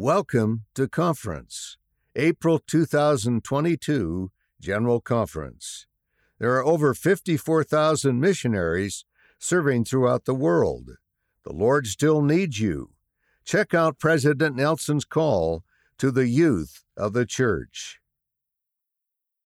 Welcome to Conference, April 2022 General Conference. There are over 54,000 missionaries serving throughout the world. The Lord still needs you. Check out President Nelson's call to the youth of the church.